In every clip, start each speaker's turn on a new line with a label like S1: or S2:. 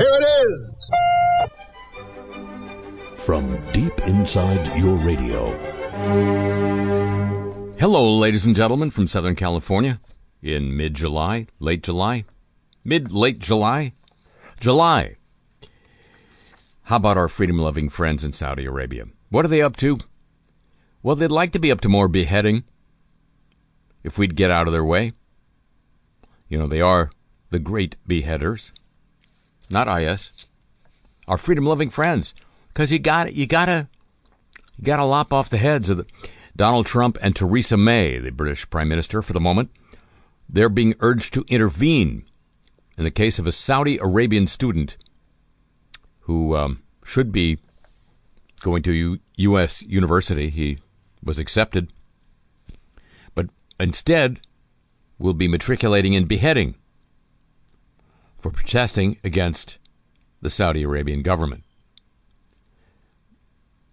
S1: Here it
S2: is. From deep inside your radio.
S3: Hello, ladies and gentlemen from Southern California in mid July, late July, mid late July, July. How about our freedom loving friends in Saudi Arabia? What are they up to? Well, they'd like to be up to more beheading if we'd get out of their way. You know, they are the great beheaders, not IS. Our freedom loving friends. Because you got you gotta you gotta lop off the heads of the, Donald Trump and Theresa May, the British Prime Minister for the moment. They're being urged to intervene in the case of a Saudi Arabian student who um, should be going to U- U.S. university. He was accepted, but instead will be matriculating in beheading for protesting against the Saudi Arabian government.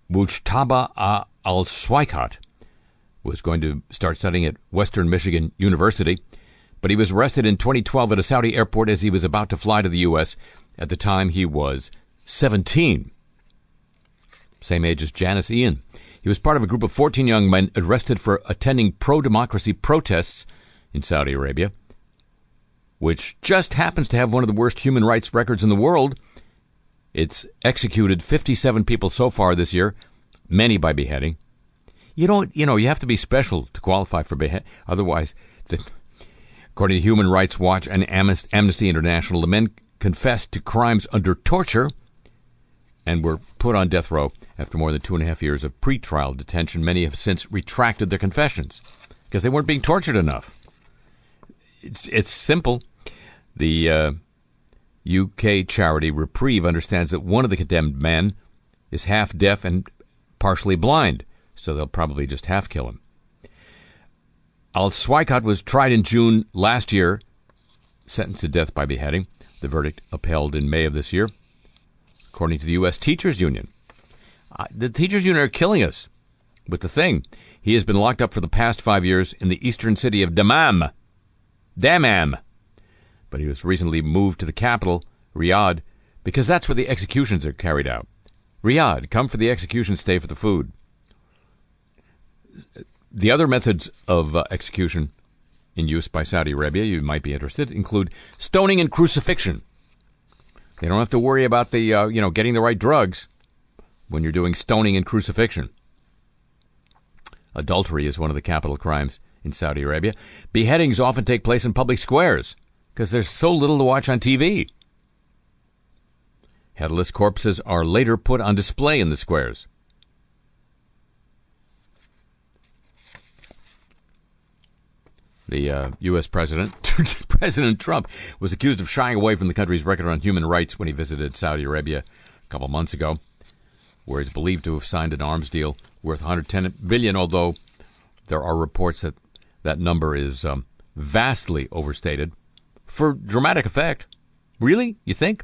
S3: Mujtaba al Swaikat was going to start studying at Western Michigan University, but he was arrested in 2012 at a Saudi airport as he was about to fly to the U.S. At the time, he was 17, same age as Janis Ian. He was part of a group of 14 young men arrested for attending pro democracy protests in Saudi Arabia, which just happens to have one of the worst human rights records in the world. It's executed 57 people so far this year, many by beheading. You don't, you know, you have to be special to qualify for behead. Otherwise, the, according to Human Rights Watch and Amnesty International, the men confessed to crimes under torture and were put on death row after more than two and a half years of pretrial detention. Many have since retracted their confessions because they weren't being tortured enough. It's, it's simple. The uh, UK charity Reprieve understands that one of the condemned men is half deaf and partially blind, so they'll probably just half kill him. Al Swaikat was tried in June last year, sentenced to death by beheading. The verdict upheld in May of this year according to the U.S. Teachers Union. Uh, the Teachers Union are killing us with the thing. He has been locked up for the past five years in the eastern city of Dammam. Dammam. But he was recently moved to the capital, Riyadh, because that's where the executions are carried out. Riyadh, come for the execution, stay for the food. The other methods of uh, execution in use by Saudi Arabia, you might be interested, include stoning and crucifixion. They don't have to worry about the uh, you know getting the right drugs when you're doing stoning and crucifixion. Adultery is one of the capital crimes in Saudi Arabia. Beheadings often take place in public squares because there's so little to watch on TV. Headless corpses are later put on display in the squares. The uh, U.S. president, President Trump, was accused of shying away from the country's record on human rights when he visited Saudi Arabia a couple months ago, where he's believed to have signed an arms deal worth 110 billion. Although there are reports that that number is um, vastly overstated for dramatic effect. Really, you think?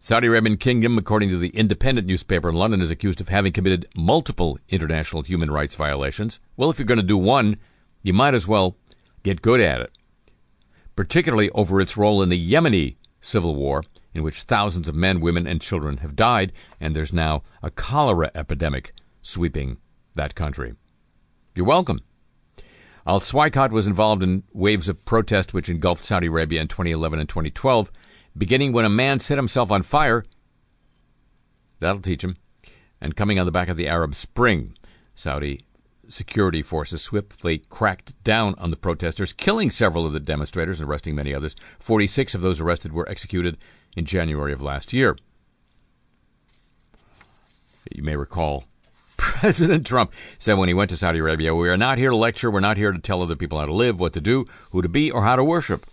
S3: Saudi Arabian kingdom, according to the independent newspaper in London, is accused of having committed multiple international human rights violations. Well, if you're going to do one, you might as well get good at it, particularly over its role in the Yemeni civil war, in which thousands of men, women, and children have died, and there's now a cholera epidemic sweeping that country. You're welcome. Al Swaikat was involved in waves of protest which engulfed Saudi Arabia in 2011 and 2012, beginning when a man set himself on fire. That'll teach him. And coming on the back of the Arab Spring, Saudi security forces swiftly cracked down on the protesters, killing several of the demonstrators and arresting many others. 46 of those arrested were executed in January of last year. You may recall President Trump said when he went to Saudi Arabia, We are not here to lecture, we're not here to tell other people how to live, what to do, who to be, or how to worship.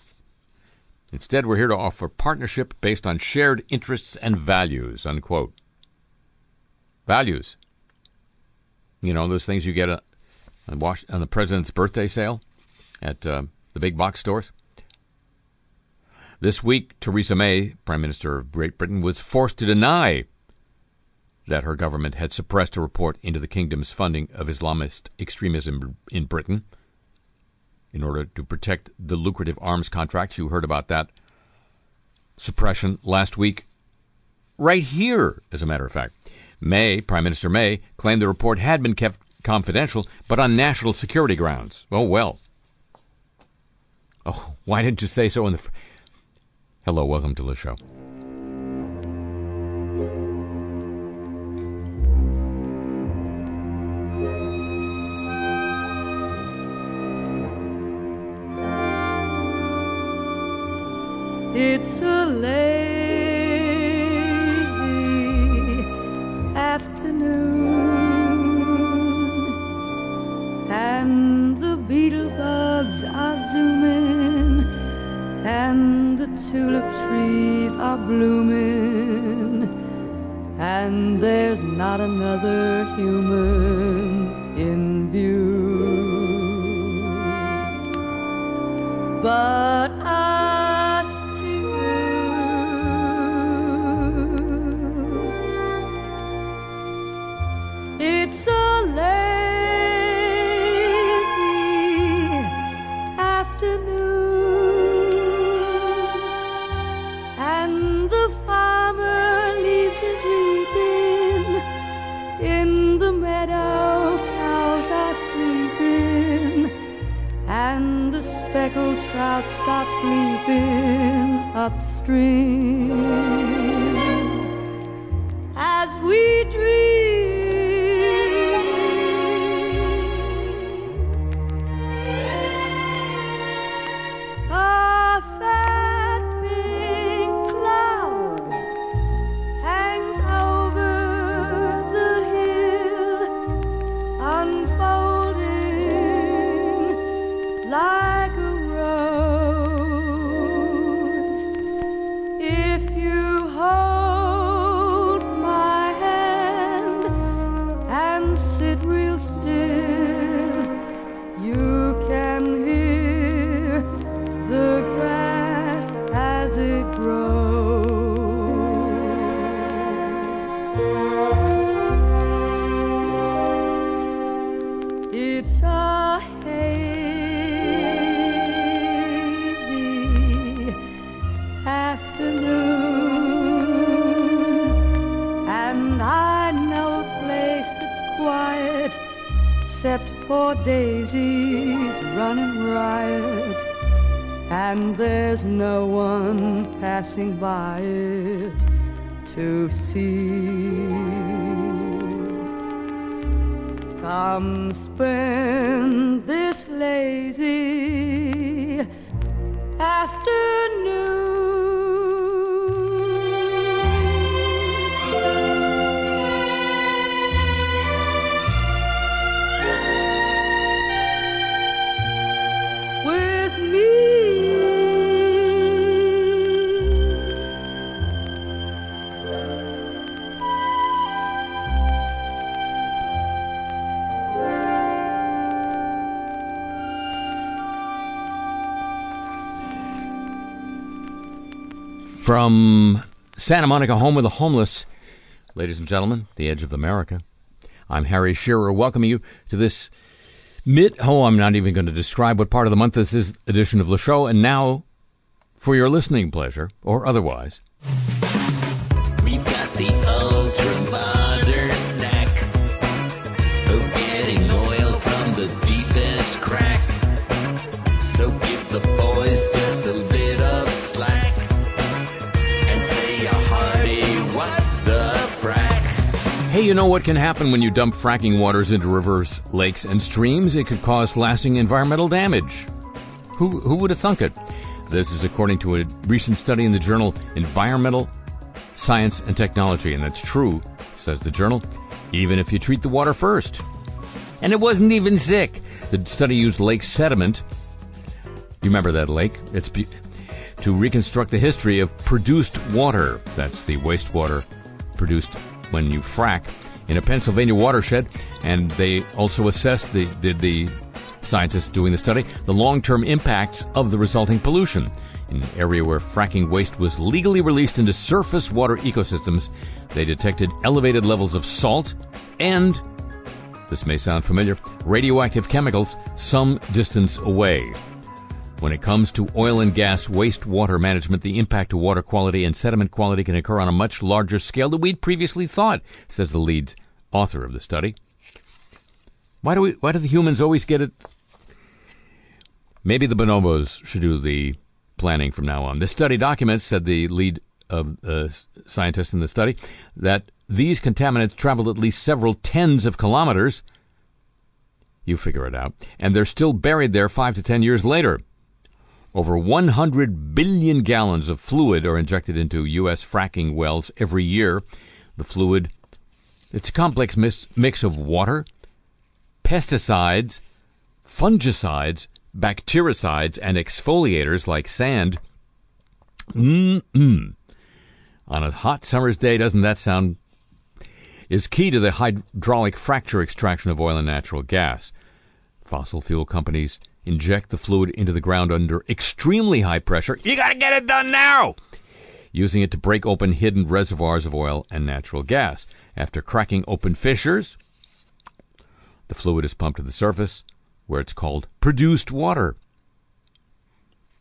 S3: Instead, we're here to offer partnership based on shared interests and values. Unquote. Values. You know, those things you get on, on the president's birthday sale at uh, the big box stores. This week, Theresa May, Prime Minister of Great Britain, was forced to deny that her government had suppressed a report into the kingdom's funding of Islamist extremism in Britain in order to protect the lucrative arms contracts. You heard about that suppression last week, right here, as a matter of fact. May, Prime Minister May, claimed the report had been kept confidential, but on national security grounds. Oh, well. Oh, why didn't you say so in the. Fr- Hello, welcome to the show.
S1: It's a lazy except for daisies running riot, and there's no one passing by it to see. Come spend this lazy afternoon
S3: From Santa Monica Home of the Homeless, ladies and gentlemen, the edge of America. I'm Harry Shearer, welcoming you to this mid. Oh, I'm not even going to describe what part of the month this is edition of the show. And now, for your listening pleasure, or otherwise, you know what can happen when you dump fracking waters into rivers, lakes, and streams? It could cause lasting environmental damage. Who, who would have thunk it? This is according to a recent study in the journal Environmental Science and Technology, and that's true, says the journal, even if you treat the water first. And it wasn't even sick. The study used lake sediment. You remember that lake? It's be- to reconstruct the history of produced water. That's the wastewater produced when you frack in a Pennsylvania watershed. And they also assessed the did the scientists doing the study the long-term impacts of the resulting pollution. In an area where fracking waste was legally released into surface water ecosystems, they detected elevated levels of salt and this may sound familiar radioactive chemicals some distance away. When it comes to oil and gas wastewater management, the impact to water quality and sediment quality can occur on a much larger scale than we'd previously thought, says the lead author of the study. Why do we, why do the humans always get it? Maybe the bonobos should do the planning from now on. This study documents, said the lead of uh, scientist in the study, that these contaminants traveled at least several tens of kilometers. You figure it out. And they're still buried there five to ten years later. Over 100 billion gallons of fluid are injected into U.S. fracking wells every year. The fluid, it's a complex mix, of water, pesticides, fungicides, bactericides, and exfoliators like sand. Mm-mm. On a hot summer's day, doesn't that sound? Is key to the hydraulic fracture extraction of oil and natural gas. Fossil fuel companies inject the fluid into the ground under extremely high pressure. You got to get it done now! Using it to break open hidden reservoirs of oil and natural gas. After cracking open fissures, the fluid is pumped to the surface, where it's called produced water.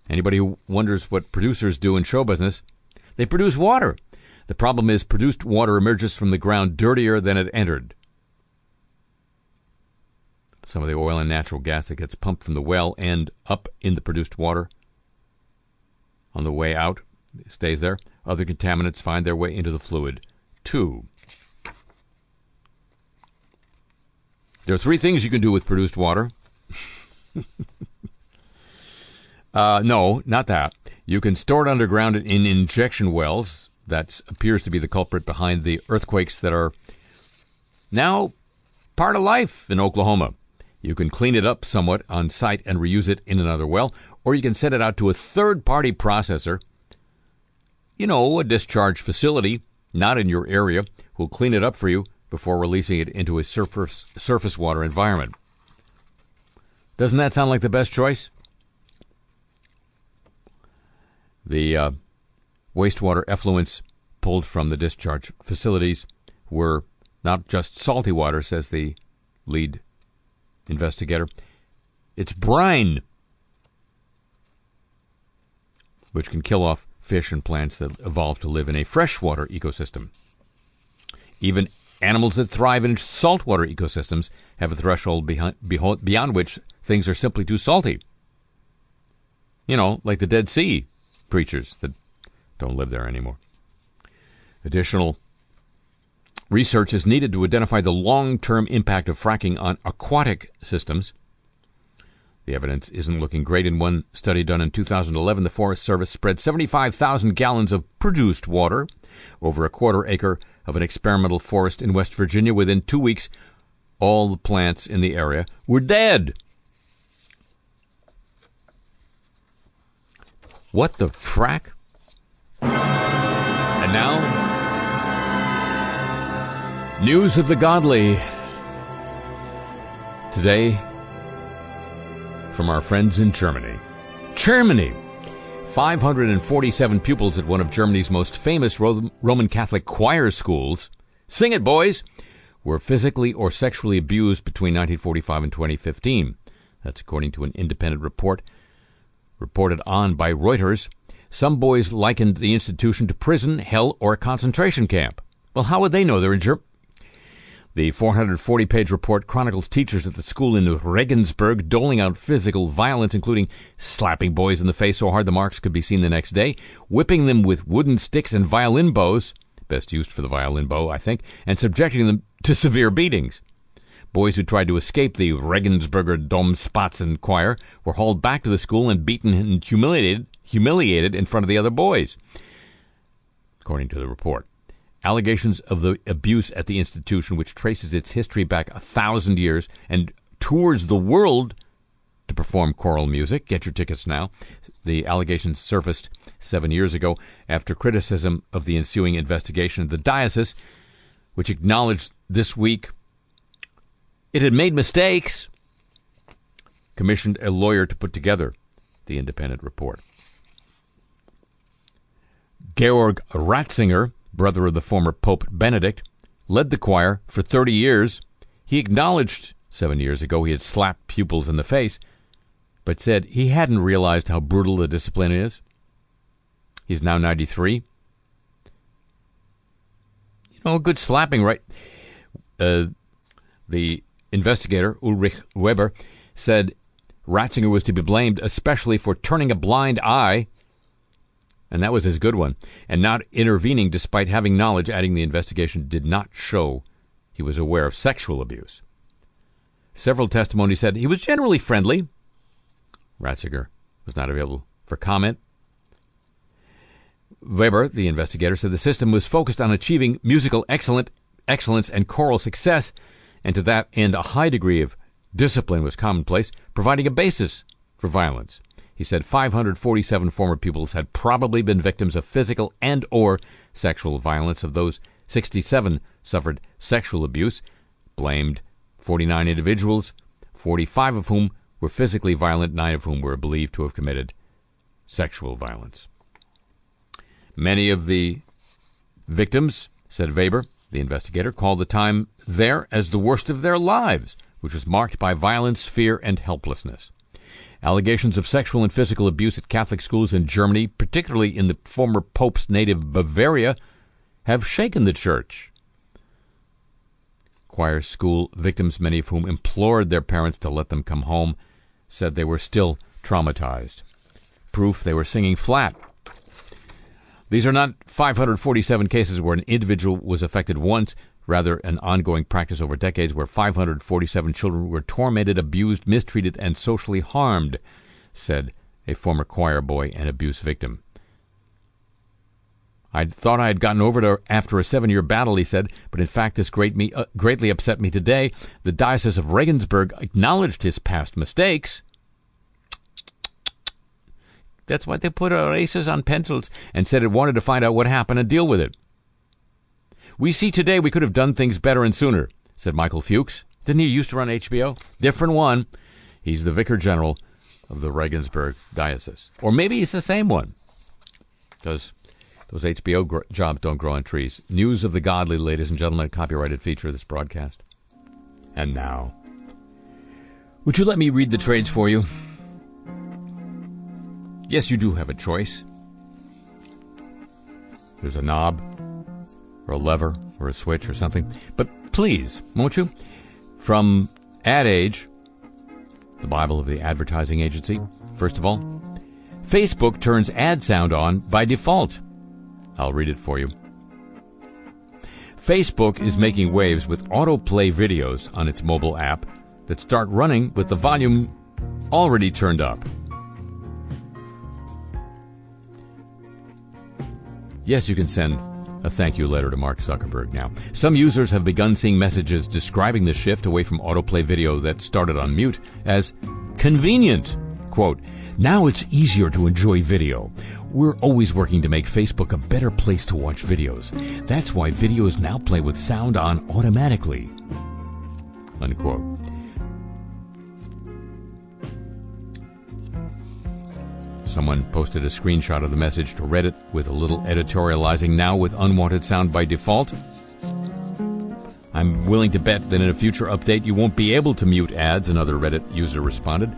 S3: Anybody who wonders what producers do in show business, they produce water. The problem is produced water emerges from the ground dirtier than it entered. Some of the oil and natural gas that gets pumped from the well end up in the produced water. On the way out, it stays there. Other contaminants find their way into the fluid, too. There are three things you can do with produced water. uh, no, not that. You can store it underground in injection wells. That appears to be the culprit behind the earthquakes that are now part of life in Oklahoma. You can clean it up somewhat on site and reuse it in another well, or you can send it out to a third party processor, you know, a discharge facility, not in your area, who'll clean it up for you before releasing it into a surface, surface water environment. Doesn't that sound like the best choice? The uh, wastewater effluents pulled from the discharge facilities were not just salty water, says the lead investigator. It's brine, which can kill off fish and plants that evolved to live in a freshwater ecosystem. Even animals that thrive in saltwater ecosystems have a threshold behind, beyond which things are simply too salty. You know, like the Dead Sea creatures that don't live there anymore. Additional research is needed to identify the long term impact of fracking on aquatic systems. The evidence isn't looking great. In one study done in 2011, the Forest Service spread 75,000 gallons of produced water over a quarter acre of an experimental forest in West Virginia. Within two weeks, all the plants in the area were dead. What the frack? And now, news of the godly. Today, from our friends in Germany. Germany! 547 pupils at one of Germany's most famous Roman Catholic choir schools. Sing it, boys! Were physically or sexually abused between 1945 and 2015. That's according to an independent report reported on by Reuters, some boys likened the institution to prison, hell, or a concentration camp. Well, how would they know they're in Germany? The 440 page report chronicles teachers at the school in Regensburg doling out physical violence, including slapping boys in the face so hard the marks could be seen the next day, whipping them with wooden sticks and violin bows, best used for the violin bow, I think, and subjecting them to severe beatings. Boys who tried to escape the Regensburger Domspatzen choir were hauled back to the school and beaten and humiliated, humiliated in front of the other boys, according to the report. Allegations of the abuse at the institution, which traces its history back a thousand years and tours the world to perform choral music. Get your tickets now. The allegations surfaced seven years ago after criticism of the ensuing investigation. of The diocese, which acknowledged this week it had made mistakes, commissioned a lawyer to put together the independent report. Georg Ratzinger, brother of the former Pope Benedict, led the choir for 30 years. He acknowledged seven years ago he had slapped pupils in the face, but said he hadn't realized how brutal the discipline is. He's now 93. You know, a good slapping, right? Uh, the investigator, Ulrich Weber, said Ratzinger was to be blamed especially for turning a blind eye, and that was his good one, and not intervening despite having knowledge, adding the investigation did not show he was aware of sexual abuse. Several testimonies said he was generally friendly. Ratzinger was not available for comment. Weber, the investigator, said the system was focused on achieving musical excellent, excellence and choral success, and to that end, a high degree of discipline was commonplace, providing a basis for violence. He said 547 former pupils had probably been victims of physical and or sexual violence. Of those, 67 suffered sexual abuse, blamed 49 individuals, 45 of whom were physically violent, 9 of whom were believed to have committed sexual violence. Many of the victims, said Weber, the investigator, called the time there as the worst of their lives, which was marked by violence, fear, and helplessness. Allegations of sexual and physical abuse at Catholic schools in Germany, particularly in the former Pope's native Bavaria, have shaken the church. Choir school victims, many of whom implored their parents to let them come home, said they were still traumatized. Proof they were singing flat these are not 547 cases where an individual was affected once, rather, an ongoing practice over decades where 547 children were tormented, abused, mistreated, and socially harmed, said a former choir boy and abuse victim. I thought I had gotten over it after a seven year battle, he said, but in fact, this great me, uh, greatly upset me today. The Diocese of Regensburg acknowledged his past mistakes that's why they put erasers on pencils and said it wanted to find out what happened and deal with it. We see today we could have done things better and sooner, said Michael Fuchs. Didn't he used to run HBO? Different one. He's the Vicar General of the Regensburg Diocese. Or maybe he's the same one. Because those HBO gr- jobs don't grow on trees. News of the Godly, ladies and gentlemen, copyrighted feature of this broadcast. And now, would you let me read the trades for you? Yes, you do have a choice. There's a knob, or a lever, or a switch, or something. But please, won't you? From Ad Age, the Bible of the advertising agency, first of all, Facebook turns ad sound on by default. I'll read it for you. Facebook is making waves with autoplay videos on its mobile app that start running with the volume already turned up. Yes, you can send a thank you letter to Mark Zuckerberg now. Some users have begun seeing messages describing the shift away from autoplay video that started on mute as convenient. Quote, now it's easier to enjoy video. We're always working to make Facebook a better place to watch videos. That's why videos now play with sound on automatically. Unquote. Someone posted a screenshot of the message to Reddit with a little editorializing now with unwanted sound by default. I'm willing to bet that in a future update you won't be able to mute ads, another Reddit user responded.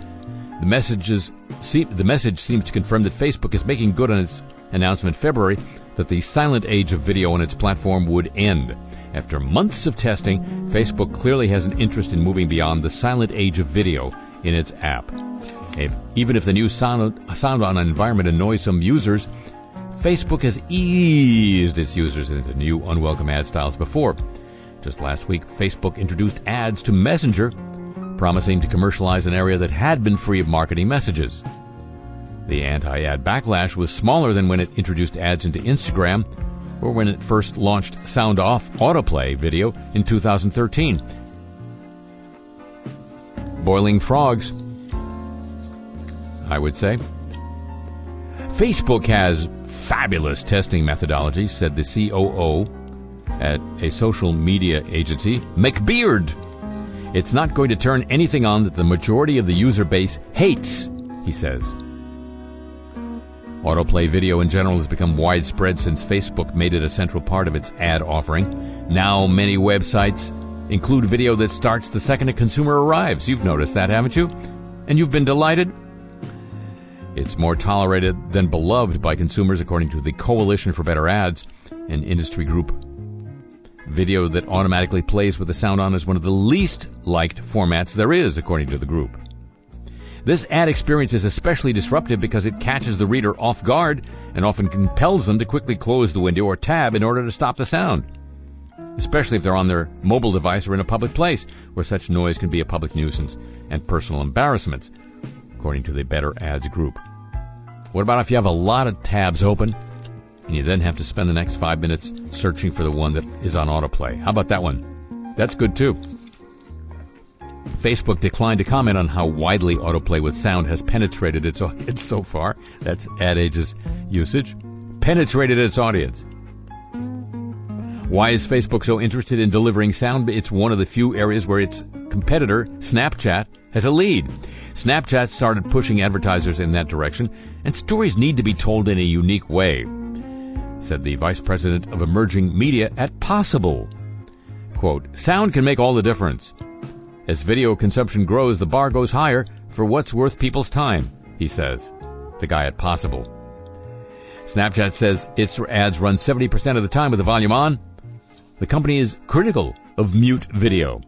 S3: The messages the message seems to confirm that Facebook is making good on its announcement February that the silent age of video on its platform would end. After months of testing, Facebook clearly has an interest in moving beyond the silent age of video in its app. If, even if the new sound, sound on environment annoys some users, Facebook has eased its users into new unwelcome ad styles before. Just last week, Facebook introduced ads to Messenger, promising to commercialize an area that had been free of marketing messages. The anti ad backlash was smaller than when it introduced ads into Instagram or when it first launched Sound Off autoplay video in 2013. Boiling frogs I would say. Facebook has fabulous testing methodology, said the COO at a social media agency, McBeard. It's not going to turn anything on that the majority of the user base hates, he says. Autoplay video in general has become widespread since Facebook made it a central part of its ad offering. Now, many websites include video that starts the second a consumer arrives. You've noticed that, haven't you? And you've been delighted? It's more tolerated than beloved by consumers, according to the Coalition for Better Ads, an industry group. Video that automatically plays with the sound on is one of the least liked formats there is, according to the group. This ad experience is especially disruptive because it catches the reader off guard and often compels them to quickly close the window or tab in order to stop the sound, especially if they're on their mobile device or in a public place where such noise can be a public nuisance and personal embarrassments, according to the Better Ads group. What about if you have a lot of tabs open and you then have to spend the next five minutes searching for the one that is on autoplay? How about that one? That's good too. Facebook declined to comment on how widely autoplay with sound has penetrated its audience so far. That's AdAge's usage. Penetrated its audience. Why is Facebook so interested in delivering sound? It's one of the few areas where its competitor, Snapchat, has a lead. Snapchat started pushing advertisers in that direction, and stories need to be told in a unique way, said the vice president of emerging media at Possible. Quote, sound can make all the difference. As video consumption grows, the bar goes higher for what's worth people's time, he says. The guy at Possible. Snapchat says its ads run 70% of the time with the volume on. The company is critical of mute video,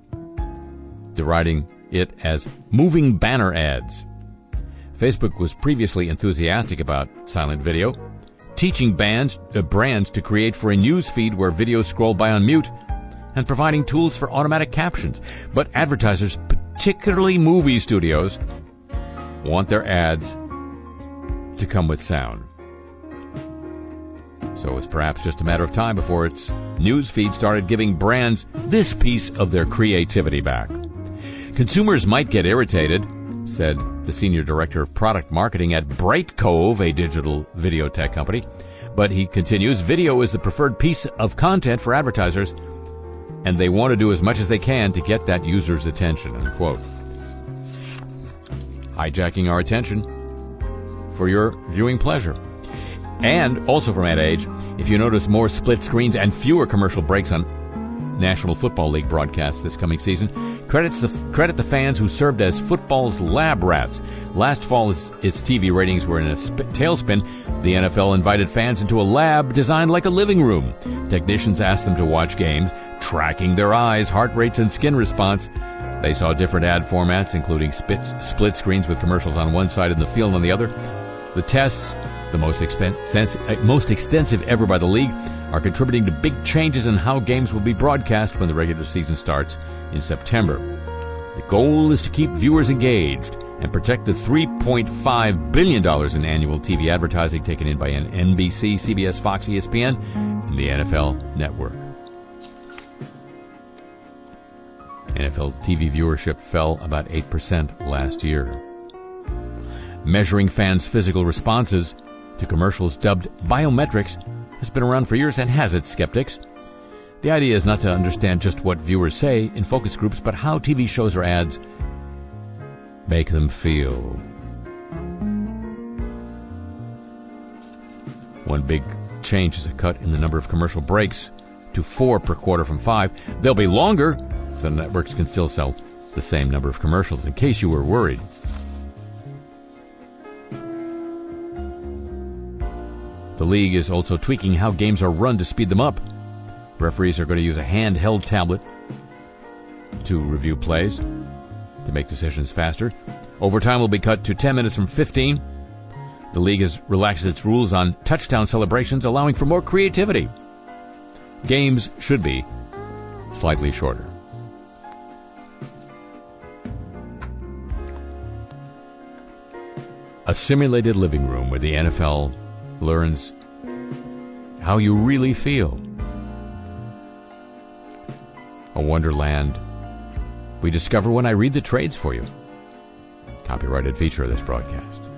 S3: deriding it as moving banner ads. Facebook was previously enthusiastic about silent video, teaching bands, uh, brands to create for a news feed where videos scroll by on mute and providing tools for automatic captions. But advertisers, particularly movie studios, want their ads to come with sound. So it's perhaps just a matter of time before its news feed started giving brands this piece of their creativity back. Consumers might get irritated, said the senior director of product marketing at Brightcove, a digital video tech company. But he continues, video is the preferred piece of content for advertisers and they want to do as much as they can to get that user's attention. Unquote. Hijacking our attention for your viewing pleasure. And also from Ad Age, if you notice more split screens and fewer commercial breaks on National Football League broadcasts this coming season, credits the, credit the fans who served as football's lab rats. Last fall, its, TV ratings were in a sp- tailspin. The NFL invited fans into a lab designed like a living room. Technicians asked them to watch games, tracking their eyes, heart rates, and skin response. They saw different ad formats, including split, split screens with commercials on one side and the field on the other. The tests, the most, expen- uh, most extensive ever by the league, are contributing to big changes in how games will be broadcast when the regular season starts in September. The goal is to keep viewers engaged and protect the $3.5 billion in annual TV advertising taken in by NBC, CBS, Fox, ESPN, and the NFL network. NFL TV viewership fell about 8% last year. Measuring fans' physical responses to commercials dubbed biometrics has been around for years and has its skeptics. The idea is not to understand just what viewers say in focus groups, but how TV shows or ads make them feel. One big change is a cut in the number of commercial breaks to four per quarter from five. They'll be longer, so networks can still sell the same number of commercials, in case you were worried. The league is also tweaking how games are run to speed them up. Referees are going to use a handheld tablet to review plays to make decisions faster. Overtime will be cut to 10 minutes from 15. The league has relaxed its rules on touchdown celebrations, allowing for more creativity. Games should be slightly shorter. A simulated living room where the NFL learns how you really feel. A wonderland we discover when I read the trades for you. Copyrighted feature of this broadcast.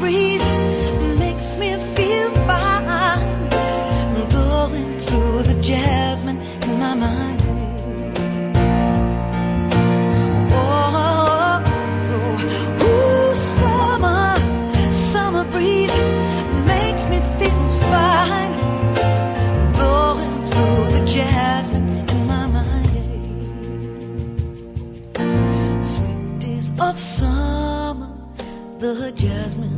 S1: Breeze makes me feel fine, blowing through the jasmine in my mind. Oh, summer, summer breeze makes me feel fine, blowing through the jasmine in my mind. Sweet days of summer, the jasmine's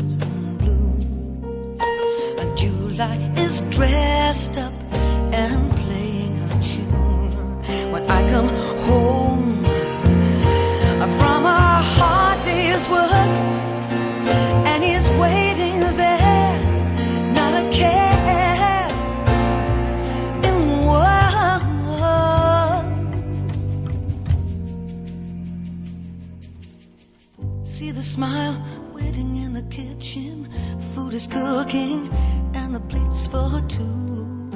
S1: smile waiting in the kitchen, food is cooking, and the plates for two.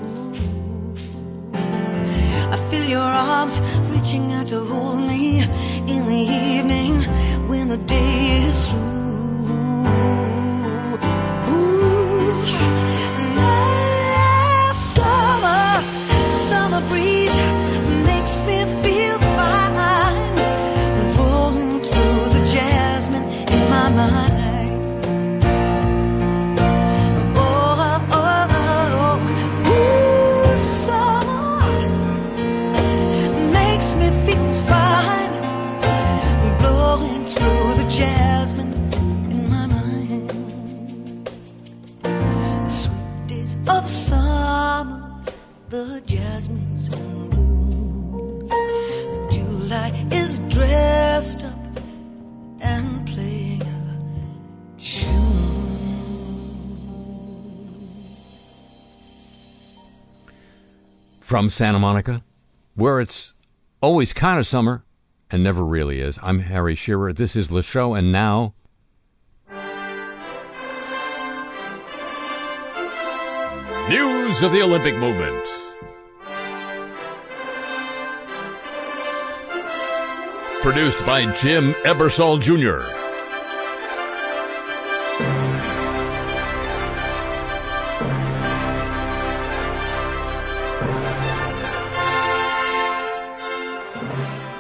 S1: I feel your arms reaching out to hold me in the evening when the day is through. Summer, the jasmine's in bloom. July is dressed up and playing a tune.
S3: From Santa Monica, where it's always kind of summer and never really is. I'm Harry Shearer. This is the show, and now. News of the Olympic movement. Produced by Jim Ebersol Jr.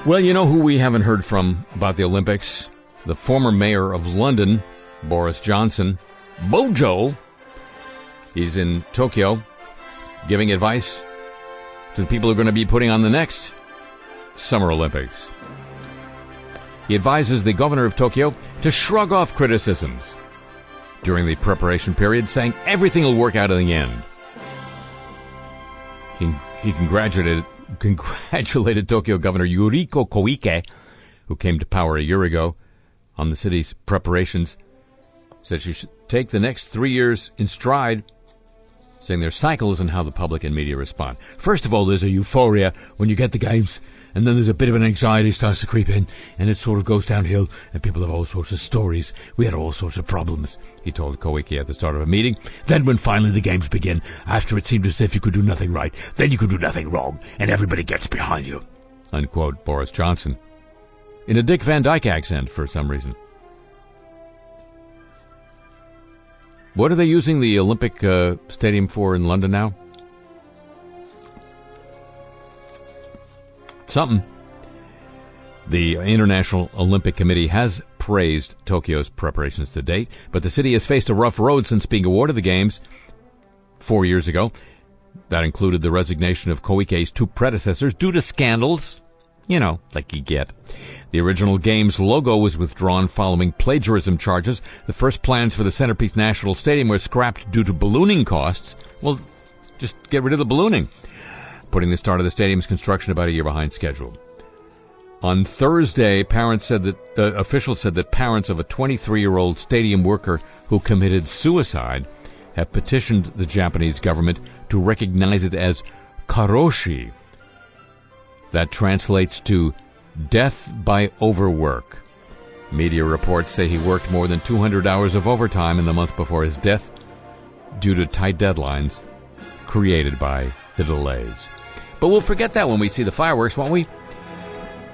S3: Well, you know who we haven't heard from about the Olympics? The former mayor of London, Boris Johnson. Bojo. He's in Tokyo giving advice to the people who are going to be putting on the next Summer Olympics. He advises the governor of Tokyo to shrug off criticisms during the preparation period, saying everything will work out in the end. He, he congratulated, congratulated Tokyo Governor Yuriko Koike, who came to power a year ago, on the city's preparations. Said she should take the next three years in stride, saying there's cycles in how the public and media respond. First of all, there's a euphoria when you get the games, and then there's a bit of an anxiety starts to creep in, and it sort of goes downhill, and people have all sorts of stories. We had all sorts of problems, he told Koike at the start of a meeting. Then when finally the games begin, after it seemed as if you could do nothing right, then you could do nothing wrong, and everybody gets behind you. Unquote, Boris Johnson. In a Dick Van Dyke accent for some reason. What are they using the Olympic uh, Stadium for in London now? Something. The International Olympic Committee has praised Tokyo's preparations to date, but the city has faced a rough road since being awarded the Games four years ago. That included the resignation of Koike's two predecessors due to scandals. You know, like you get. The original Games logo was withdrawn following plagiarism charges. The first plans for the Centerpiece National Stadium were scrapped due to ballooning costs. Well, just get rid of the ballooning, putting the start of the stadium's construction about a year behind schedule. On Thursday, parents said that uh, officials said that parents of a 23-year-old stadium worker who committed suicide have petitioned the Japanese government to recognize it as karoshi, That translates to death by overwork. Media reports say he worked more than 200 hours of overtime in the month before his death due to tight deadlines created by the delays. But we'll forget that when we see the fireworks, won't we?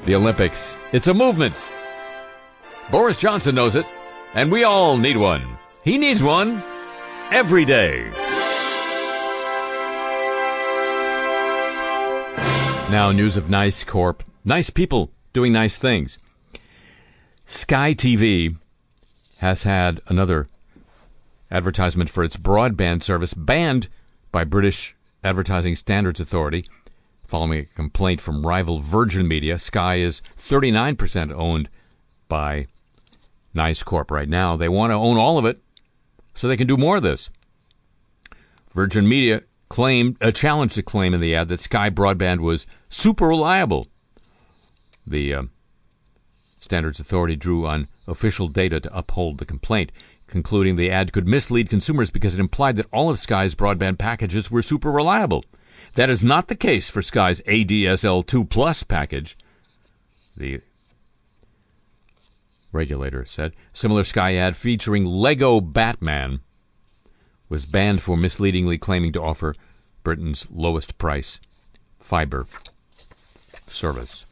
S3: The Olympics. It's a movement. Boris Johnson knows it, and we all need one. He needs one every day. Now, news of Nice Corp. Nice people doing nice things. Sky TV has had another advertisement for its broadband service banned by British Advertising Standards Authority following a complaint from rival Virgin Media. Sky is 39% owned by Nice Corp right now. They want to own all of it so they can do more of this. Virgin Media claimed a challenge to claim in the ad that Sky Broadband was super reliable. The uh, Standards Authority drew on official data to uphold the complaint, concluding the ad could mislead consumers because it implied that all of Sky's broadband packages were super reliable. That is not the case for Sky's ADSL 2 Plus package. The regulator said. Similar Sky ad featuring Lego Batman was banned for misleadingly claiming to offer Britain's lowest price fiber service,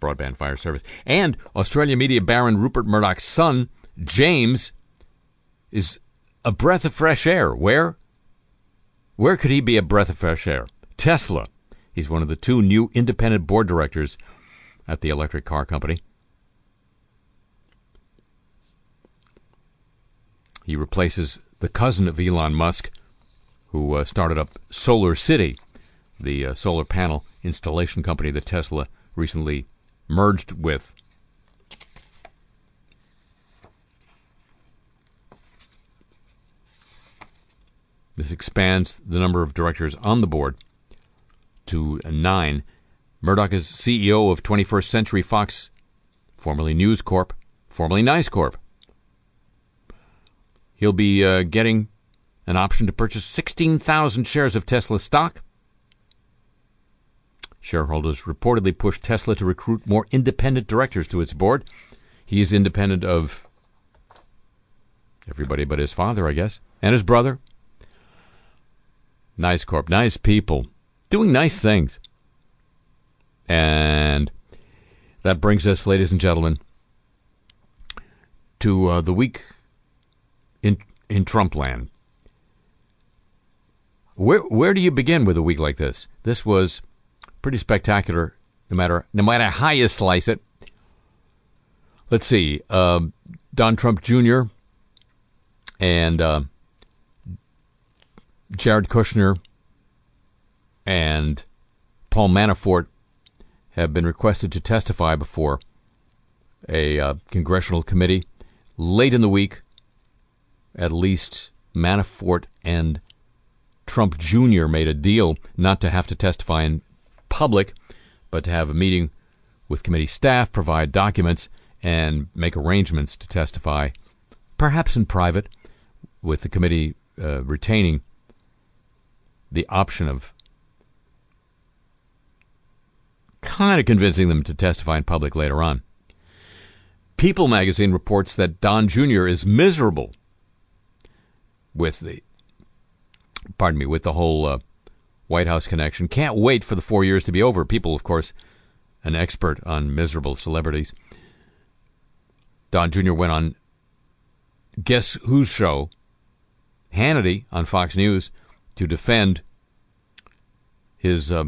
S3: broadband fire service. And Australia media baron Rupert Murdoch's son, James, is a breath of fresh air. Where? Where could he be a breath of fresh air? Tesla. He's one of the two new independent board directors at the electric car company. He replaces the cousin of Elon Musk, who uh, started up Solar City, the uh, solar panel installation company that Tesla recently merged with. This expands the number of directors on the board to nine. Murdoch is CEO of 21st Century Fox, formerly News Corp, formerly Nice Corp. He'll be uh, getting an option to purchase 16,000 shares of Tesla stock. Shareholders reportedly pushed Tesla to recruit more independent directors to its board. He is independent of everybody but his father, I guess, and his brother. Nice corp, nice people, doing nice things. And that brings us, ladies and gentlemen, to uh, the week in in Trump land. Where where do you begin with a week like this? This was pretty spectacular. No matter no matter how you slice it. Let's see. Um, Don Trump Jr. and uh, Jared Kushner and Paul Manafort have been requested to testify before a uh, congressional committee late in the week. At least Manafort and Trump Jr. made a deal not to have to testify in public, but to have a meeting with committee staff, provide documents, and make arrangements to testify, perhaps in private, with the committee uh, retaining the option of kind of convincing them to testify in public later on. People magazine reports that Don Jr. is miserable with the pardon me with the whole uh, White House connection. Can't wait for the four years to be over. People, of course, an expert on miserable celebrities. Don Jr. went on Guess Who's show, Hannity on Fox News, to defend his uh,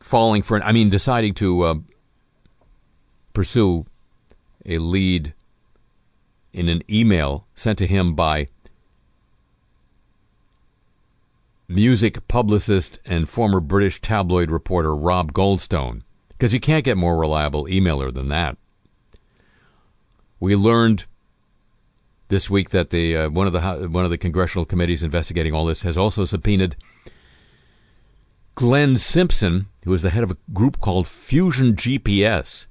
S3: falling for, I mean, deciding to uh, pursue a lead in an email sent to him by music publicist and former British tabloid reporter Rob Goldstone, because you can't get more reliable emailer than that. We learned this week that the uh, one of the one of the congressional committees investigating all this has also subpoenaed Glenn Simpson, who is the head of a group called Fusion GPS.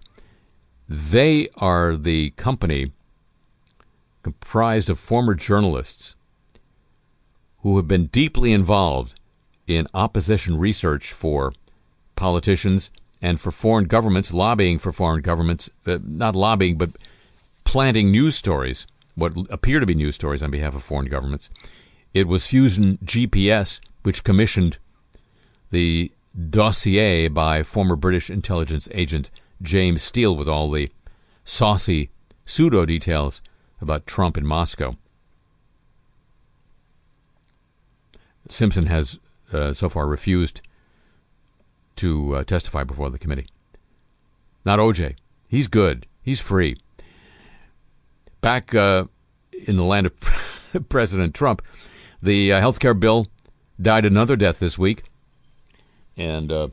S3: They are the company comprised of former journalists who have been deeply involved in opposition research for politicians and for foreign governments, lobbying for foreign governments, uh, not lobbying, but planting news stories, what appear to be news stories on behalf of foreign governments. It was Fusion GPS which commissioned the dossier by former British intelligence agent James Steele with all the saucy pseudo details about Trump in Moscow. Simpson has uh, so far refused to uh, testify before the committee. Not OJ. He's good. He's free. Back uh, in the land of President Trump, the uh, health care bill died another death this week. And uh,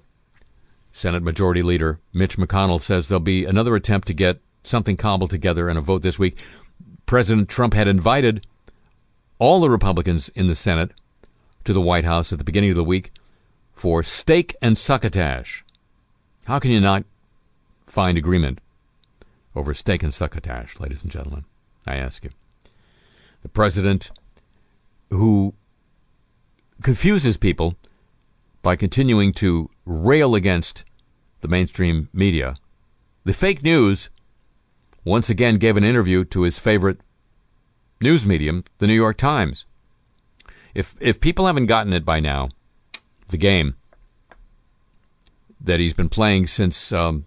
S3: Senate Majority Leader Mitch McConnell says there'll be another attempt to get something cobbled together in a vote this week. President Trump had invited all the Republicans in the Senate to the White House at the beginning of the week for steak and succotash. How can you not find agreement over steak and succotash, ladies and gentlemen? I ask you. The president who confuses people by continuing to rail against the mainstream media. The fake news once again gave an interview to his favorite news medium, the New York Times. If if people haven't gotten it by now, the game that he's been playing since um,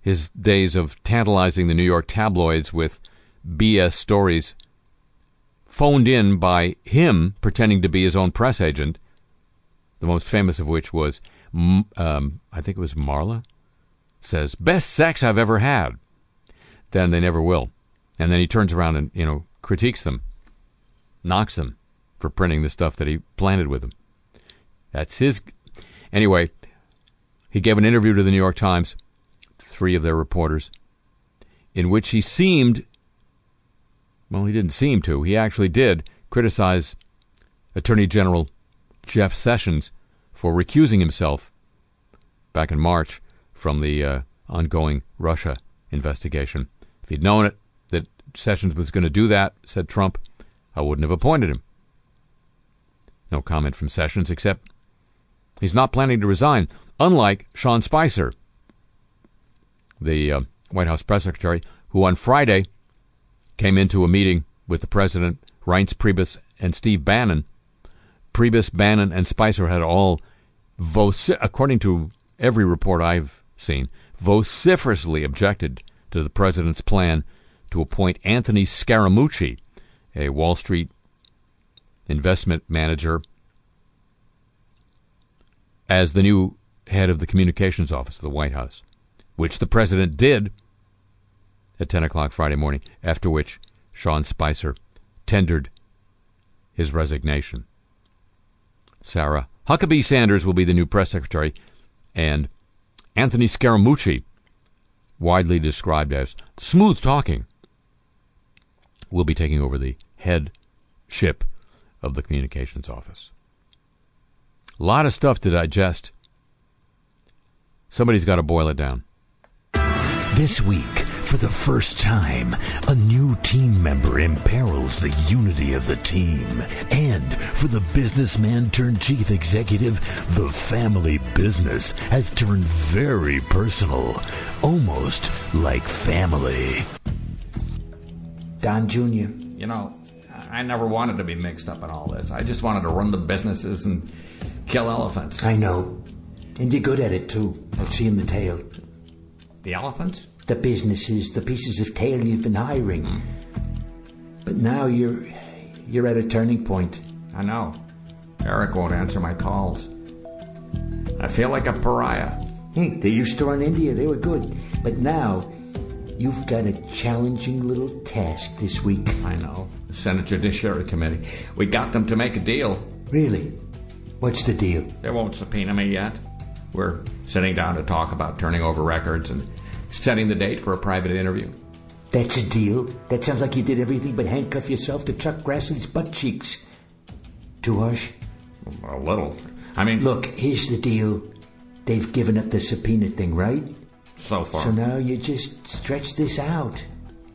S3: his days of tantalizing the New York tabloids with BS stories phoned in by him pretending to be his own press agent, the most famous of which was, um, I think it was Marla, says, best sex I've ever had. Then they never will. And then he turns around and, you know, critiques them, knocks them for printing the stuff that he planted with them. That's his. Anyway, he gave an interview to the New York Times, three of their reporters, in which he seemed well, he didn't seem to. He actually did criticize Attorney General Jeff Sessions for recusing himself back in March from the uh, ongoing Russia investigation. If he'd known it, that Sessions was going to do that, said Trump, I wouldn't have appointed him. No comment from Sessions, except he's not planning to resign, unlike Sean Spicer, the uh, White House press secretary, who on Friday came into a meeting with the president, Reince Priebus, and Steve Bannon. Priebus, Bannon, and Spicer had all, vocif- according to every report I've seen, vociferously objected to the president's plan to appoint Anthony Scaramucci, a Wall Street investment manager, as the new head of the communications office of the White House, which the president did at 10 o'clock Friday morning, after which Sean Spicer tendered his resignation. Sarah Huckabee Sanders will be the new press secretary, and Anthony Scaramucci, widely described as smooth talking, will be taking over the headship of the communications office. A lot of stuff to digest. Somebody's got to boil it down.
S2: This week, for the first time, a new team member imperils the unity of the team. And for the businessman turned chief executive, the family business has turned very personal, almost like family.
S4: Don Jr.
S5: You know, I never wanted to be mixed up in all this. I just wanted to run the businesses and kill elephants.
S4: I know. And you're good at it too. I've seen the tail.
S5: The elephants?
S4: The businesses, the pieces of tail you've been hiring.
S5: Hmm.
S4: But now you're you're at a turning point.
S5: I know. Eric won't answer my calls. I feel like a pariah.
S4: Hey, they used to run India, they were good. But now you've got a challenging little task this week.
S5: I know. The Senate Judiciary Committee. We got them to make a deal.
S4: Really? What's the deal?
S5: They won't subpoena me yet. We're sitting down to talk about turning over records and setting the date for a private interview.
S4: That's a deal. That sounds like you did everything but handcuff yourself to Chuck Grassley's butt cheeks. Too harsh?
S5: A little. I mean,
S4: Look, here's the deal. They've given up the subpoena thing, right?
S5: so far,
S4: So now you just stretch this out.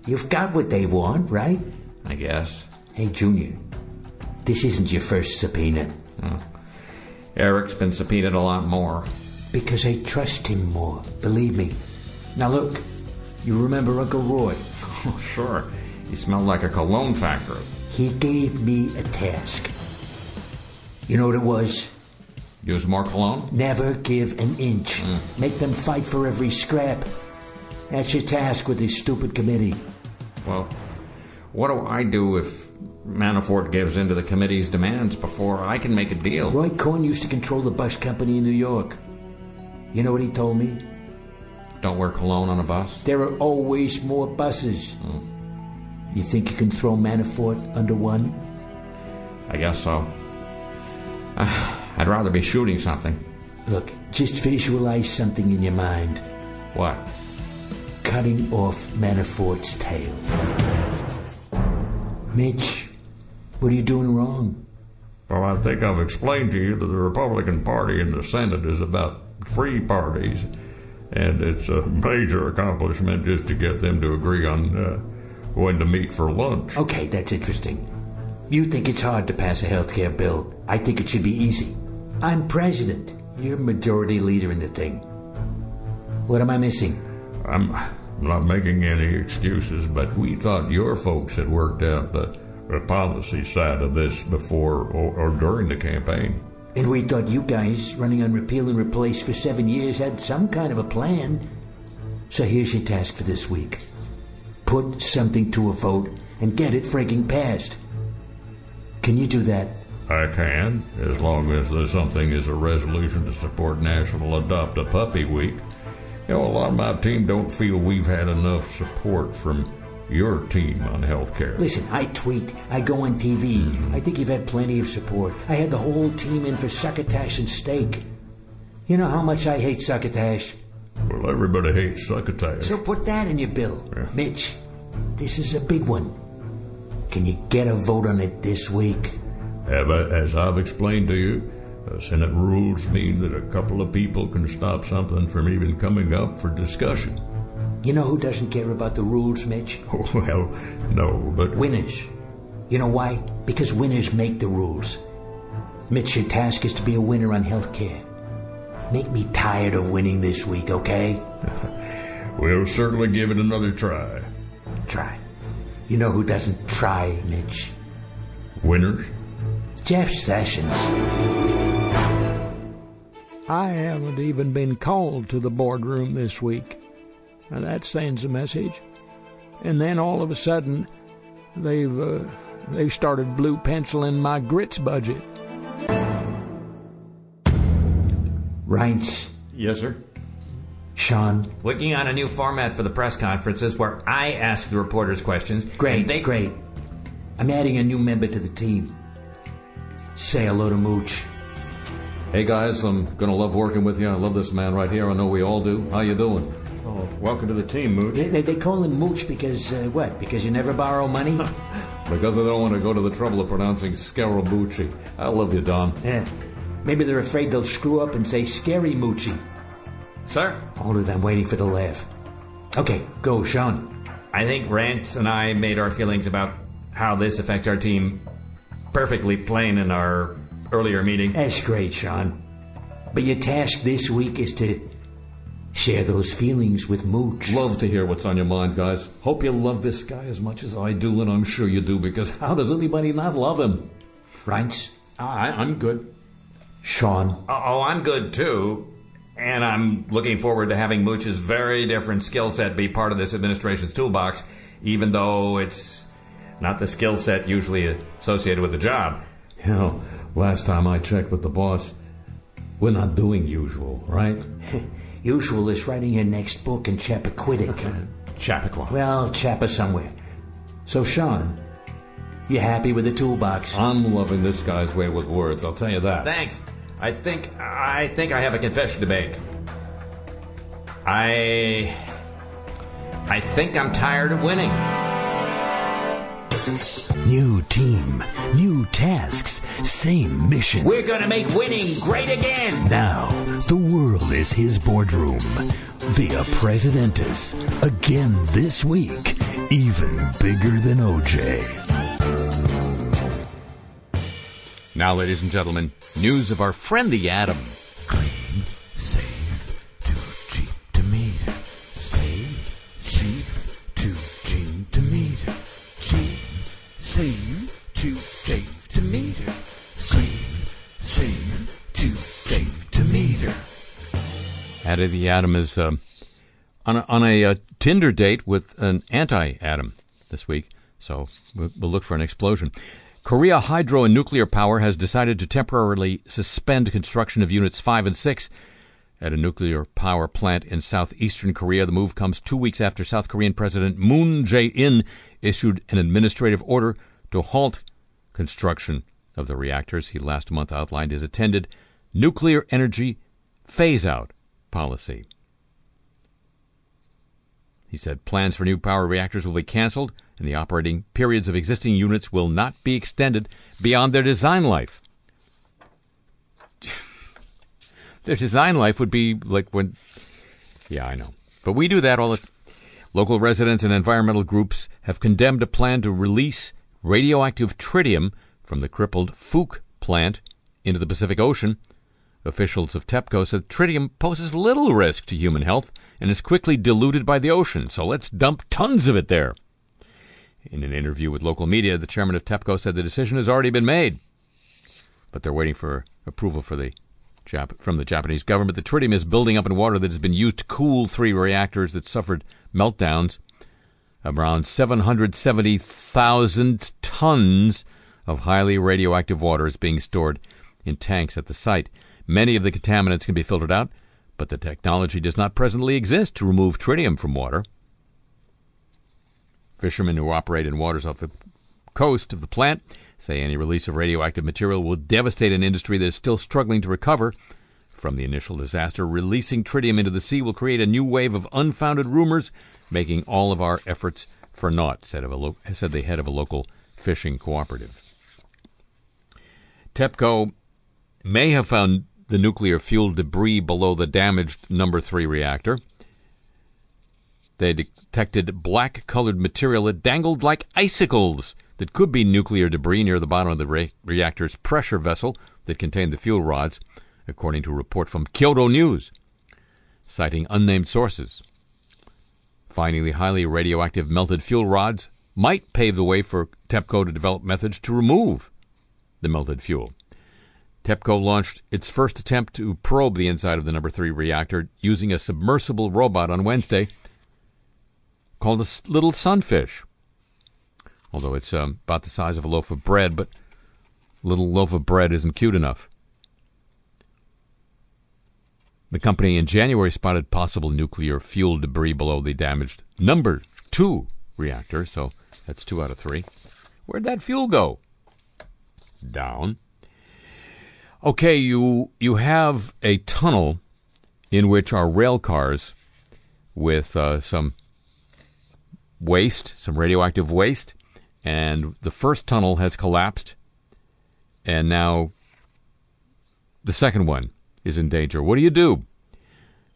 S4: You've got what they want, right?
S5: I guess.
S4: Hey, Junior, this isn't your first subpoena. Oh.
S5: Eric's been subpoenaed a lot more.
S4: Because I trust him more. Believe me. Now look, you remember Uncle Roy?
S5: Oh, sure. He smelled like a cologne factory.
S4: He gave me a task. You know what it was?
S5: Use more cologne?
S4: Never give an inch. Mm. Make them fight for every scrap. That's your task with this stupid committee.
S5: Well, what do I do if Manafort gives in to the committee's demands before I can make a deal?
S4: Roy Cohn used to control the bus company in New York. You know what he told me?
S5: Don't wear cologne on a bus?
S4: There are always more buses. You think you can throw Manafort under one?
S5: I guess so. Ah, I'd rather be shooting something.
S4: Look, just visualize something in your mind.
S5: What?
S4: Cutting off Manafort's tail. Mitch, what are you doing wrong?
S6: Well, I think I've explained to you that the Republican Party in the Senate is about three parties, and it's a major accomplishment just to get them to agree on uh, when to meet for lunch.
S4: Okay, that's interesting. You think it's hard to pass a health care bill. I think it should be easy. I'm president. You're majority leader in the thing. What am I missing?
S6: I'm not making any excuses, but we thought your folks had worked out the, the policy side of this before or, or during the campaign.
S4: And we thought you guys, running on repeal and replace for seven years, had some kind of a plan. So here's your task for this week put something to a vote and get it frigging passed. Can you do that?
S6: I can, as long as there's something as a resolution to support National Adopt a Puppy Week. You know, a lot of my team don't feel we've had enough support from your team on health care.
S4: Listen, I tweet, I go on TV. I think you've had plenty of support. I had the whole team in for succotash and steak. You know how much I hate succotash?
S6: Well, everybody hates succotash.
S4: So put that in your bill.
S6: Yeah.
S4: Mitch, this is a big one. Can you get a vote on it this week?
S6: As I've explained to you, uh, Senate rules mean that a couple of people can stop something from even coming up for discussion.
S4: You know who doesn't care about the rules, Mitch?
S6: Well, no, but
S4: Winners. You know why? Because winners make the rules. Mitch, your task is to be a winner on health care. Make me tired of winning this week, okay?
S6: we'll certainly give it another try.
S4: Try. You know who doesn't try, Mitch?
S6: Winners?
S4: Jeff Sessions.
S7: I haven't even been called to the boardroom this week. Now that sends a message. And then all of a sudden, they've uh, they've started blue penciling my grits budget.
S4: Reince.
S5: Yes, sir.
S4: Sean.
S3: Working on a new format for the press conferences where I ask the reporters questions.
S4: Great,
S3: and they
S4: great. I'm adding a new member to the team. Say hello to Mooch.
S3: Hey guys, I'm gonna love working with you. I love this man right here. I know we all do. How you doing?
S5: Oh, welcome to the team, Mooch.
S4: They, they, they call him Mooch because, uh, what? Because you never borrow money?
S3: Because I don't want to go to the trouble of pronouncing Scarabucci. I love you, Don.
S4: yeah. Maybe they're afraid they'll screw up and say Scary Moochie.
S3: Sir,
S4: Hold it, I'm waiting for the laugh. Okay, go, Sean.
S3: I think Reince and I made our feelings about how this affects our team perfectly plain in our earlier meeting.
S4: That's great, Sean. But your task this week is to share those feelings with Mooch.
S3: Love to hear what's on your mind, guys. Hope you love this guy as much as I do, and I'm sure you do, because how does anybody not love him?
S4: Reince, ah,
S3: I, I'm good.
S4: Sean,
S3: Oh, I'm good too. And I'm looking forward to having Mooch's very different skill set be part of this administration's toolbox, even though it's not the skill set usually associated with the job. You know, last time I checked with the boss, we're not doing usual, right?
S4: usual is writing your next book in Chappaquiddick.
S3: Chappaqua.
S4: well, Chappa somewhere. So, Sean, you happy with the toolbox?
S3: I'm loving this guy's way with words, I'll tell you that. Thanks. I think I think I have a confession to make. I I think I'm tired of winning.
S2: New team, new tasks, same mission.
S3: We're gonna make winning great again.
S2: Now, the world is his boardroom. Via Presidentis. Again this week. Even bigger than OJ.
S3: Now, ladies and gentlemen, news of our friend the Atom.
S2: Claim, save,
S3: The Atom is um, on a, on a uh, Tinder date with an anti-atom this week, so we'll, we'll look for an explosion. Korea Hydro and Nuclear Power has decided to temporarily suspend construction of units 5 and 6 at a nuclear power plant in southeastern Korea. The move comes two weeks after South Korean President Moon Jae-in issued an administrative order to halt construction of the reactors. He last month outlined his intended nuclear energy phase-out policy. He said plans for new power reactors will be canceled and the operating periods of existing units will not be extended beyond their design life. their design life would be like when. Yeah, I know. But we do that all the. Local residents and environmental groups have condemned a plan to release radioactive tritium from the crippled Fook plant into the Pacific Ocean. Officials of TEPCO said tritium poses little risk to human health and is quickly diluted by the ocean, so let's dump tons of it there. In an interview with local media, the chairman of TEPCO said the decision has already been made, but they're waiting for approval for the Jap- from the Japanese government. The tritium is building up in water that has been used to cool three reactors that suffered meltdowns. Around 770,000 tons of highly radioactive water is being stored in tanks at the site. Many of the contaminants can be filtered out, but the technology does not presently exist to remove tritium from water. Fishermen who operate in waters off the coast of the plant say any release of radioactive material will devastate an industry that is still struggling to recover from the initial disaster. Releasing tritium into the sea will create a new wave of unfounded rumors, making all of our efforts for naught, said, lo- said the head of a local fishing cooperative. TEPCO may have found the nuclear fuel debris below the damaged number 3 reactor. They detected black colored material that dangled like icicles that could be nuclear debris near the bottom of the re- reactor's pressure vessel that contained the fuel rods, according to a report from Kyodo News, citing unnamed sources. Finding the highly radioactive melted fuel rods might pave the way for TEPCO to develop methods to remove the melted fuel. TEPCO launched its first attempt to probe the inside of the number 3 reactor using a submersible robot on Wednesday called a little sunfish. Although it's um, about the size of a loaf of bread, but little loaf of bread isn't cute enough. The company in January spotted possible nuclear fuel debris below the damaged number 2 reactor, so that's 2 out of 3. Where'd that fuel go? Down. Okay, you you have a tunnel in which are rail cars with uh, some waste, some radioactive waste, and the first tunnel has collapsed, and now the second one is in danger. What do you do?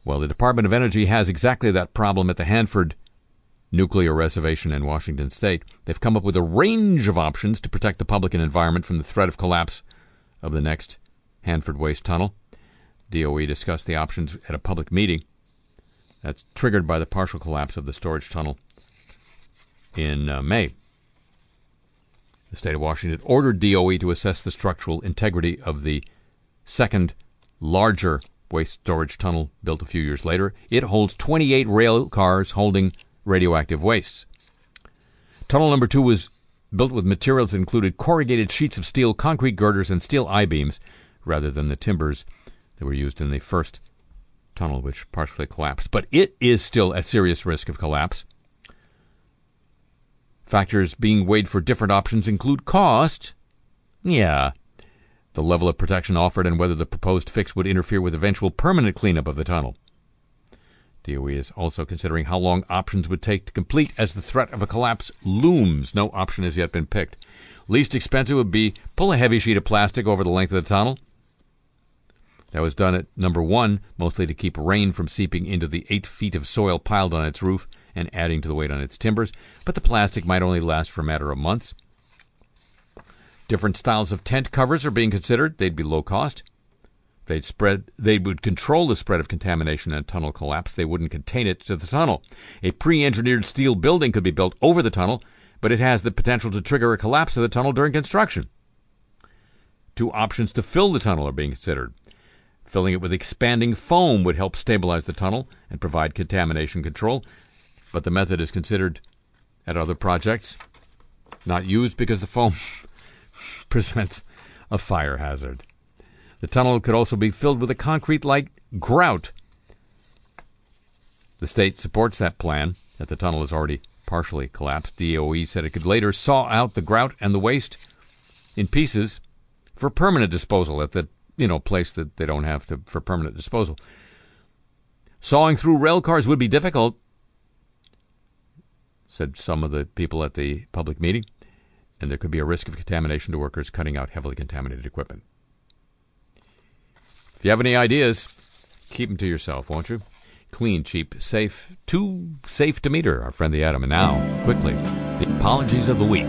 S3: Well, the Department of Energy has exactly that problem at the Hanford nuclear reservation in Washington state. They've come up with a range of options to protect the public and environment from the threat of collapse of the next Hanford Waste Tunnel. DOE discussed the options at a public meeting. That's triggered by the partial collapse of the storage tunnel in uh, May. The state of Washington ordered DOE to assess the structural integrity of the second, larger waste storage tunnel built a few years later. It holds 28 rail cars holding radioactive wastes. Tunnel number two was built with materials that included corrugated sheets of steel, concrete girders, and steel I beams rather than the timbers that were used in the first tunnel, which partially collapsed. But it is still at serious risk of collapse. Factors being weighed for different options include cost. Yeah. The level of protection offered and whether the proposed fix would interfere with eventual permanent cleanup of the tunnel. DOE is also considering how long options would take to complete as the threat of a collapse looms. No option has yet been picked. Least expensive would be pull a heavy sheet of plastic over the length of the tunnel. That was done at number one, mostly to keep rain from seeping into the eight feet of soil piled on its roof and adding to the weight on its timbers, but the plastic might only last for a matter of months. Different styles of tent covers are being considered. They'd be low cost. They'd spread they would control the spread of contamination and tunnel collapse. They wouldn't contain it to the tunnel. A pre-engineered steel building could be built over the tunnel, but it has the potential to trigger a collapse of the tunnel during construction. Two options to fill the tunnel are being considered. Filling it with expanding foam would help stabilize the tunnel and provide contamination control, but the method is considered at other projects not used because the foam presents a fire hazard. The tunnel could also be filled with a concrete like grout. The state supports that plan, that the tunnel is already partially collapsed. DOE said it could later saw out the grout and the waste in pieces for permanent disposal at the you know place that they don't have to for permanent disposal. Sawing through rail cars would be difficult, said some of the people at the public meeting, and there could be a risk of contamination to workers cutting out heavily contaminated equipment. If you have any ideas, keep them to yourself, won't you? Clean, cheap, safe, too safe to meter, our friend the Atom. And now, quickly, the apologies of the week.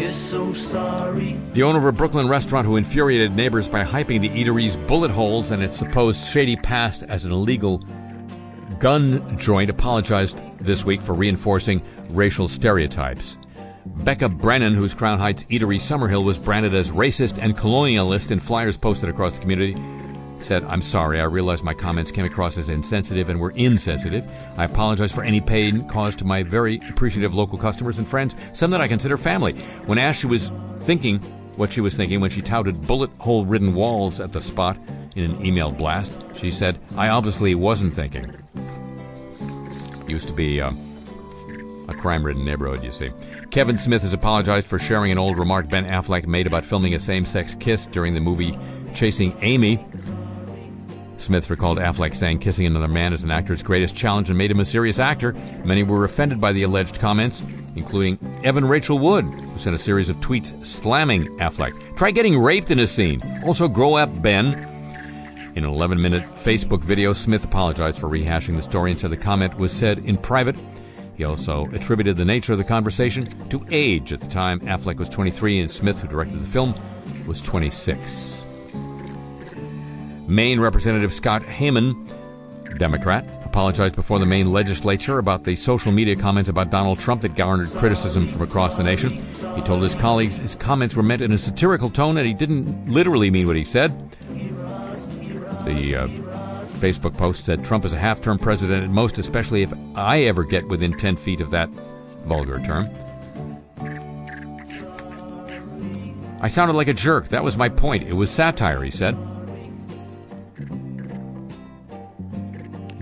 S8: We're so sorry.
S3: The owner of a Brooklyn restaurant who infuriated neighbors by hyping the eatery's bullet holes and its supposed shady past as an illegal gun joint apologized this week for reinforcing racial stereotypes. Becca Brennan, whose Crown Heights eatery Summerhill was branded as racist and colonialist in flyers posted across the community, said, I'm sorry, I realize my comments came across as insensitive and were insensitive. I apologize for any pain caused to my very appreciative local customers and friends, some that I consider family. When asked, she was thinking what she was thinking when she touted bullet hole ridden walls at the spot in an email blast. She said, I obviously wasn't thinking. Used to be uh, a crime ridden neighborhood, you see. Kevin Smith has apologized for sharing an old remark Ben Affleck made about filming a same sex kiss during the movie Chasing Amy. Smith recalled Affleck saying kissing another man is an actor's greatest challenge and made him a serious actor. Many were offended by the alleged comments, including Evan Rachel Wood, who sent a series of tweets slamming Affleck. Try getting raped in a scene. Also, grow up, Ben. In an 11 minute Facebook video, Smith apologized for rehashing the story and said the comment was said in private. He also attributed the nature of the conversation to age. At the time, Affleck was 23 and Smith, who directed the film, was 26. Maine Representative Scott Heyman, Democrat, apologized before the Maine legislature about the social media comments about Donald Trump that garnered criticism from across the nation. He told his colleagues his comments were meant in a satirical tone and he didn't literally mean what he said. The uh, Facebook post said Trump is a half term president at most, especially if I ever get within 10 feet of that vulgar term. I sounded like a jerk. That was my point. It was satire, he said.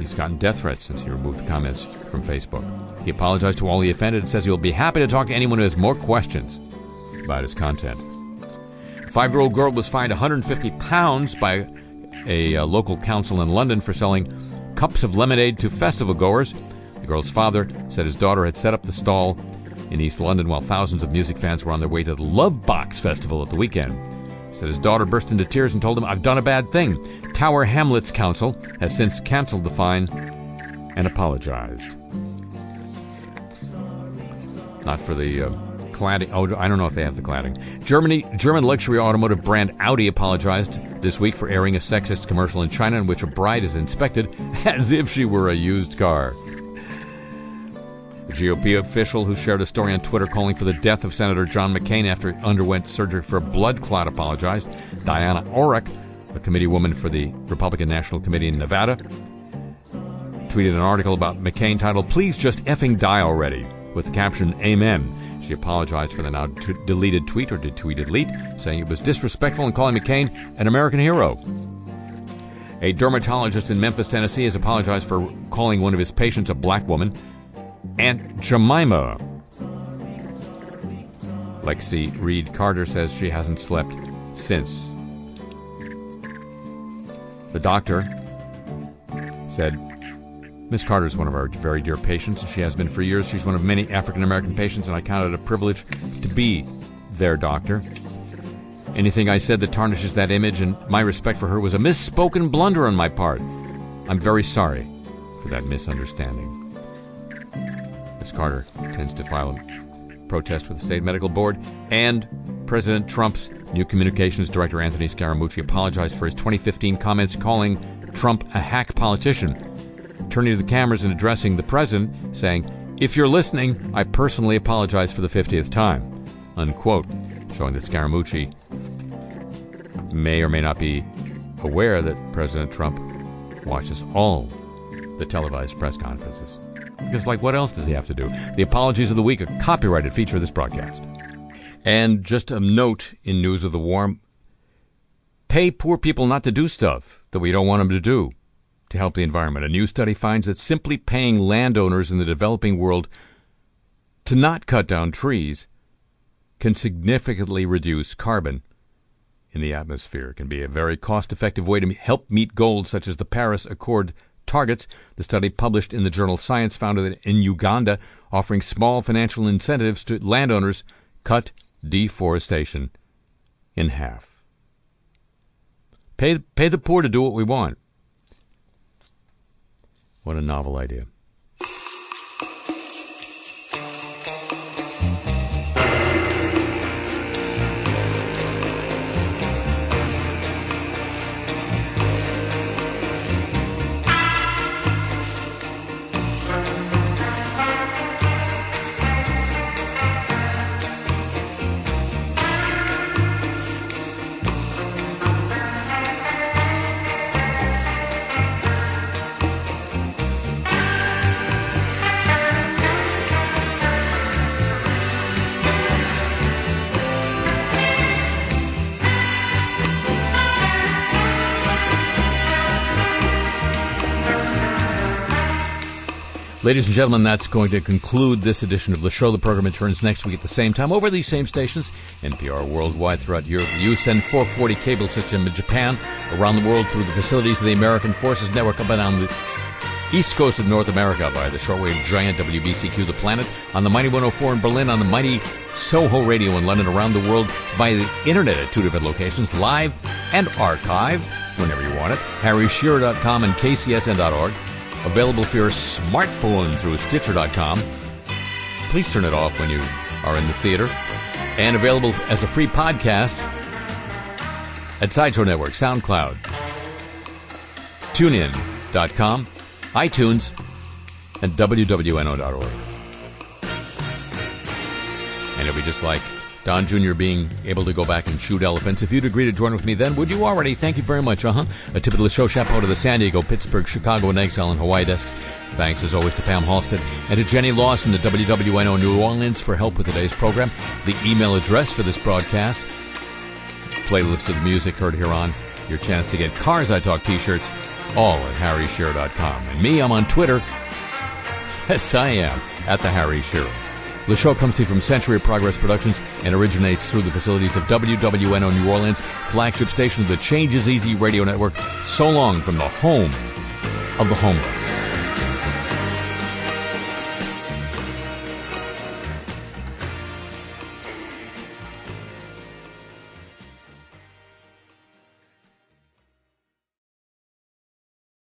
S3: He's gotten death threats since he removed the comments from Facebook. He apologized to all he offended and says he will be happy to talk to anyone who has more questions about his content. A five year old girl was fined 150 pounds by a uh, local council in London for selling cups of lemonade to festival goers. The girl's father said his daughter had set up the stall in East London while thousands of music fans were on their way to the Lovebox Festival at the weekend. Said his daughter burst into tears and told him, I've done a bad thing. Tower Hamlets Council has since canceled the fine and apologized. Not for the uh, cladding. Oh, I don't know if they have the cladding. Germany, German luxury automotive brand Audi apologized this week for airing a sexist commercial in China in which a bride is inspected as if she were a used car. A GOP official who shared a story on Twitter calling for the death of Senator John McCain after he underwent surgery for a blood clot apologized. Diana Orrick, a committee woman for the Republican National Committee in Nevada, tweeted an article about McCain titled, Please Just Effing Die Already, with the caption, Amen. She apologized for the now t- deleted tweet, or did tweet delete, saying it was disrespectful and calling McCain an American hero. A dermatologist in Memphis, Tennessee has apologized for calling one of his patients a black woman, Aunt Jemima. Lexi Reed Carter says she hasn't slept since. The doctor said, Miss Carter is one of our very dear patients, and she has been for years. She's one of many African American patients, and I count it a privilege to be their doctor. Anything I said that tarnishes that image and my respect for her was a misspoken blunder on my part. I'm very sorry for that misunderstanding. Ms. Carter intends to file a protest with the state medical board, and President Trump's new communications director Anthony Scaramucci apologized for his 2015 comments calling Trump a hack politician, turning to the cameras and addressing the president, saying, "If you're listening, I personally apologize for the 50th time." Unquote, showing that Scaramucci may or may not be aware that President Trump watches all the televised press conferences. Because, like, what else does he have to do? The apologies of the week, a copyrighted feature of this broadcast. And just a note in news of the warm pay poor people not to do stuff that we don't want them to do to help the environment. A new study finds that simply paying landowners in the developing world to not cut down trees can significantly reduce carbon in the atmosphere. It can be a very cost effective way to help meet goals such as the Paris Accord targets. The study published in the journal Science found that in Uganda, offering small financial incentives to landowners cut deforestation in half. Pay, pay the poor to do what we want. What a novel idea. Ladies and gentlemen, that's going to conclude this edition of the show. The program returns next week at the same time over these same stations, NPR worldwide throughout Europe. USEN 440 cable system in Japan, around the world through the facilities of the American Forces Network up and down the east coast of North America by the shortwave giant WBCQ The Planet, on the Mighty 104 in Berlin, on the Mighty Soho Radio in London, around the world via the internet at two different locations, live and archive whenever you want it, harryshearer.com and kcsn.org. Available for your smartphone through Stitcher.com. Please turn it off when you are in the theater. And available as a free podcast at Sideshow Network, SoundCloud, TuneIn.com, iTunes, and WWNO.org. And it'll be just like Don Jr. being able to go back and shoot elephants. If you'd agree to join with me then, would you already? Thank you very much. Uh huh. A tip of the show, chapeau to the San Diego, Pittsburgh, Chicago, and Exile and Hawaii desks. Thanks as always to Pam Halstead and to Jenny Lawson at WWNO New Orleans for help with today's program. The email address for this broadcast, playlist of the music heard here on, your chance to get Cars I Talk t shirts, all at harryshearer.com. And me, I'm on Twitter. Yes, I am, at the Harry Shearer. The show comes to you from Century of Progress Productions and originates through the facilities of WWNO New Orleans, flagship station of the Change is Easy radio network, so long from the home of the homeless.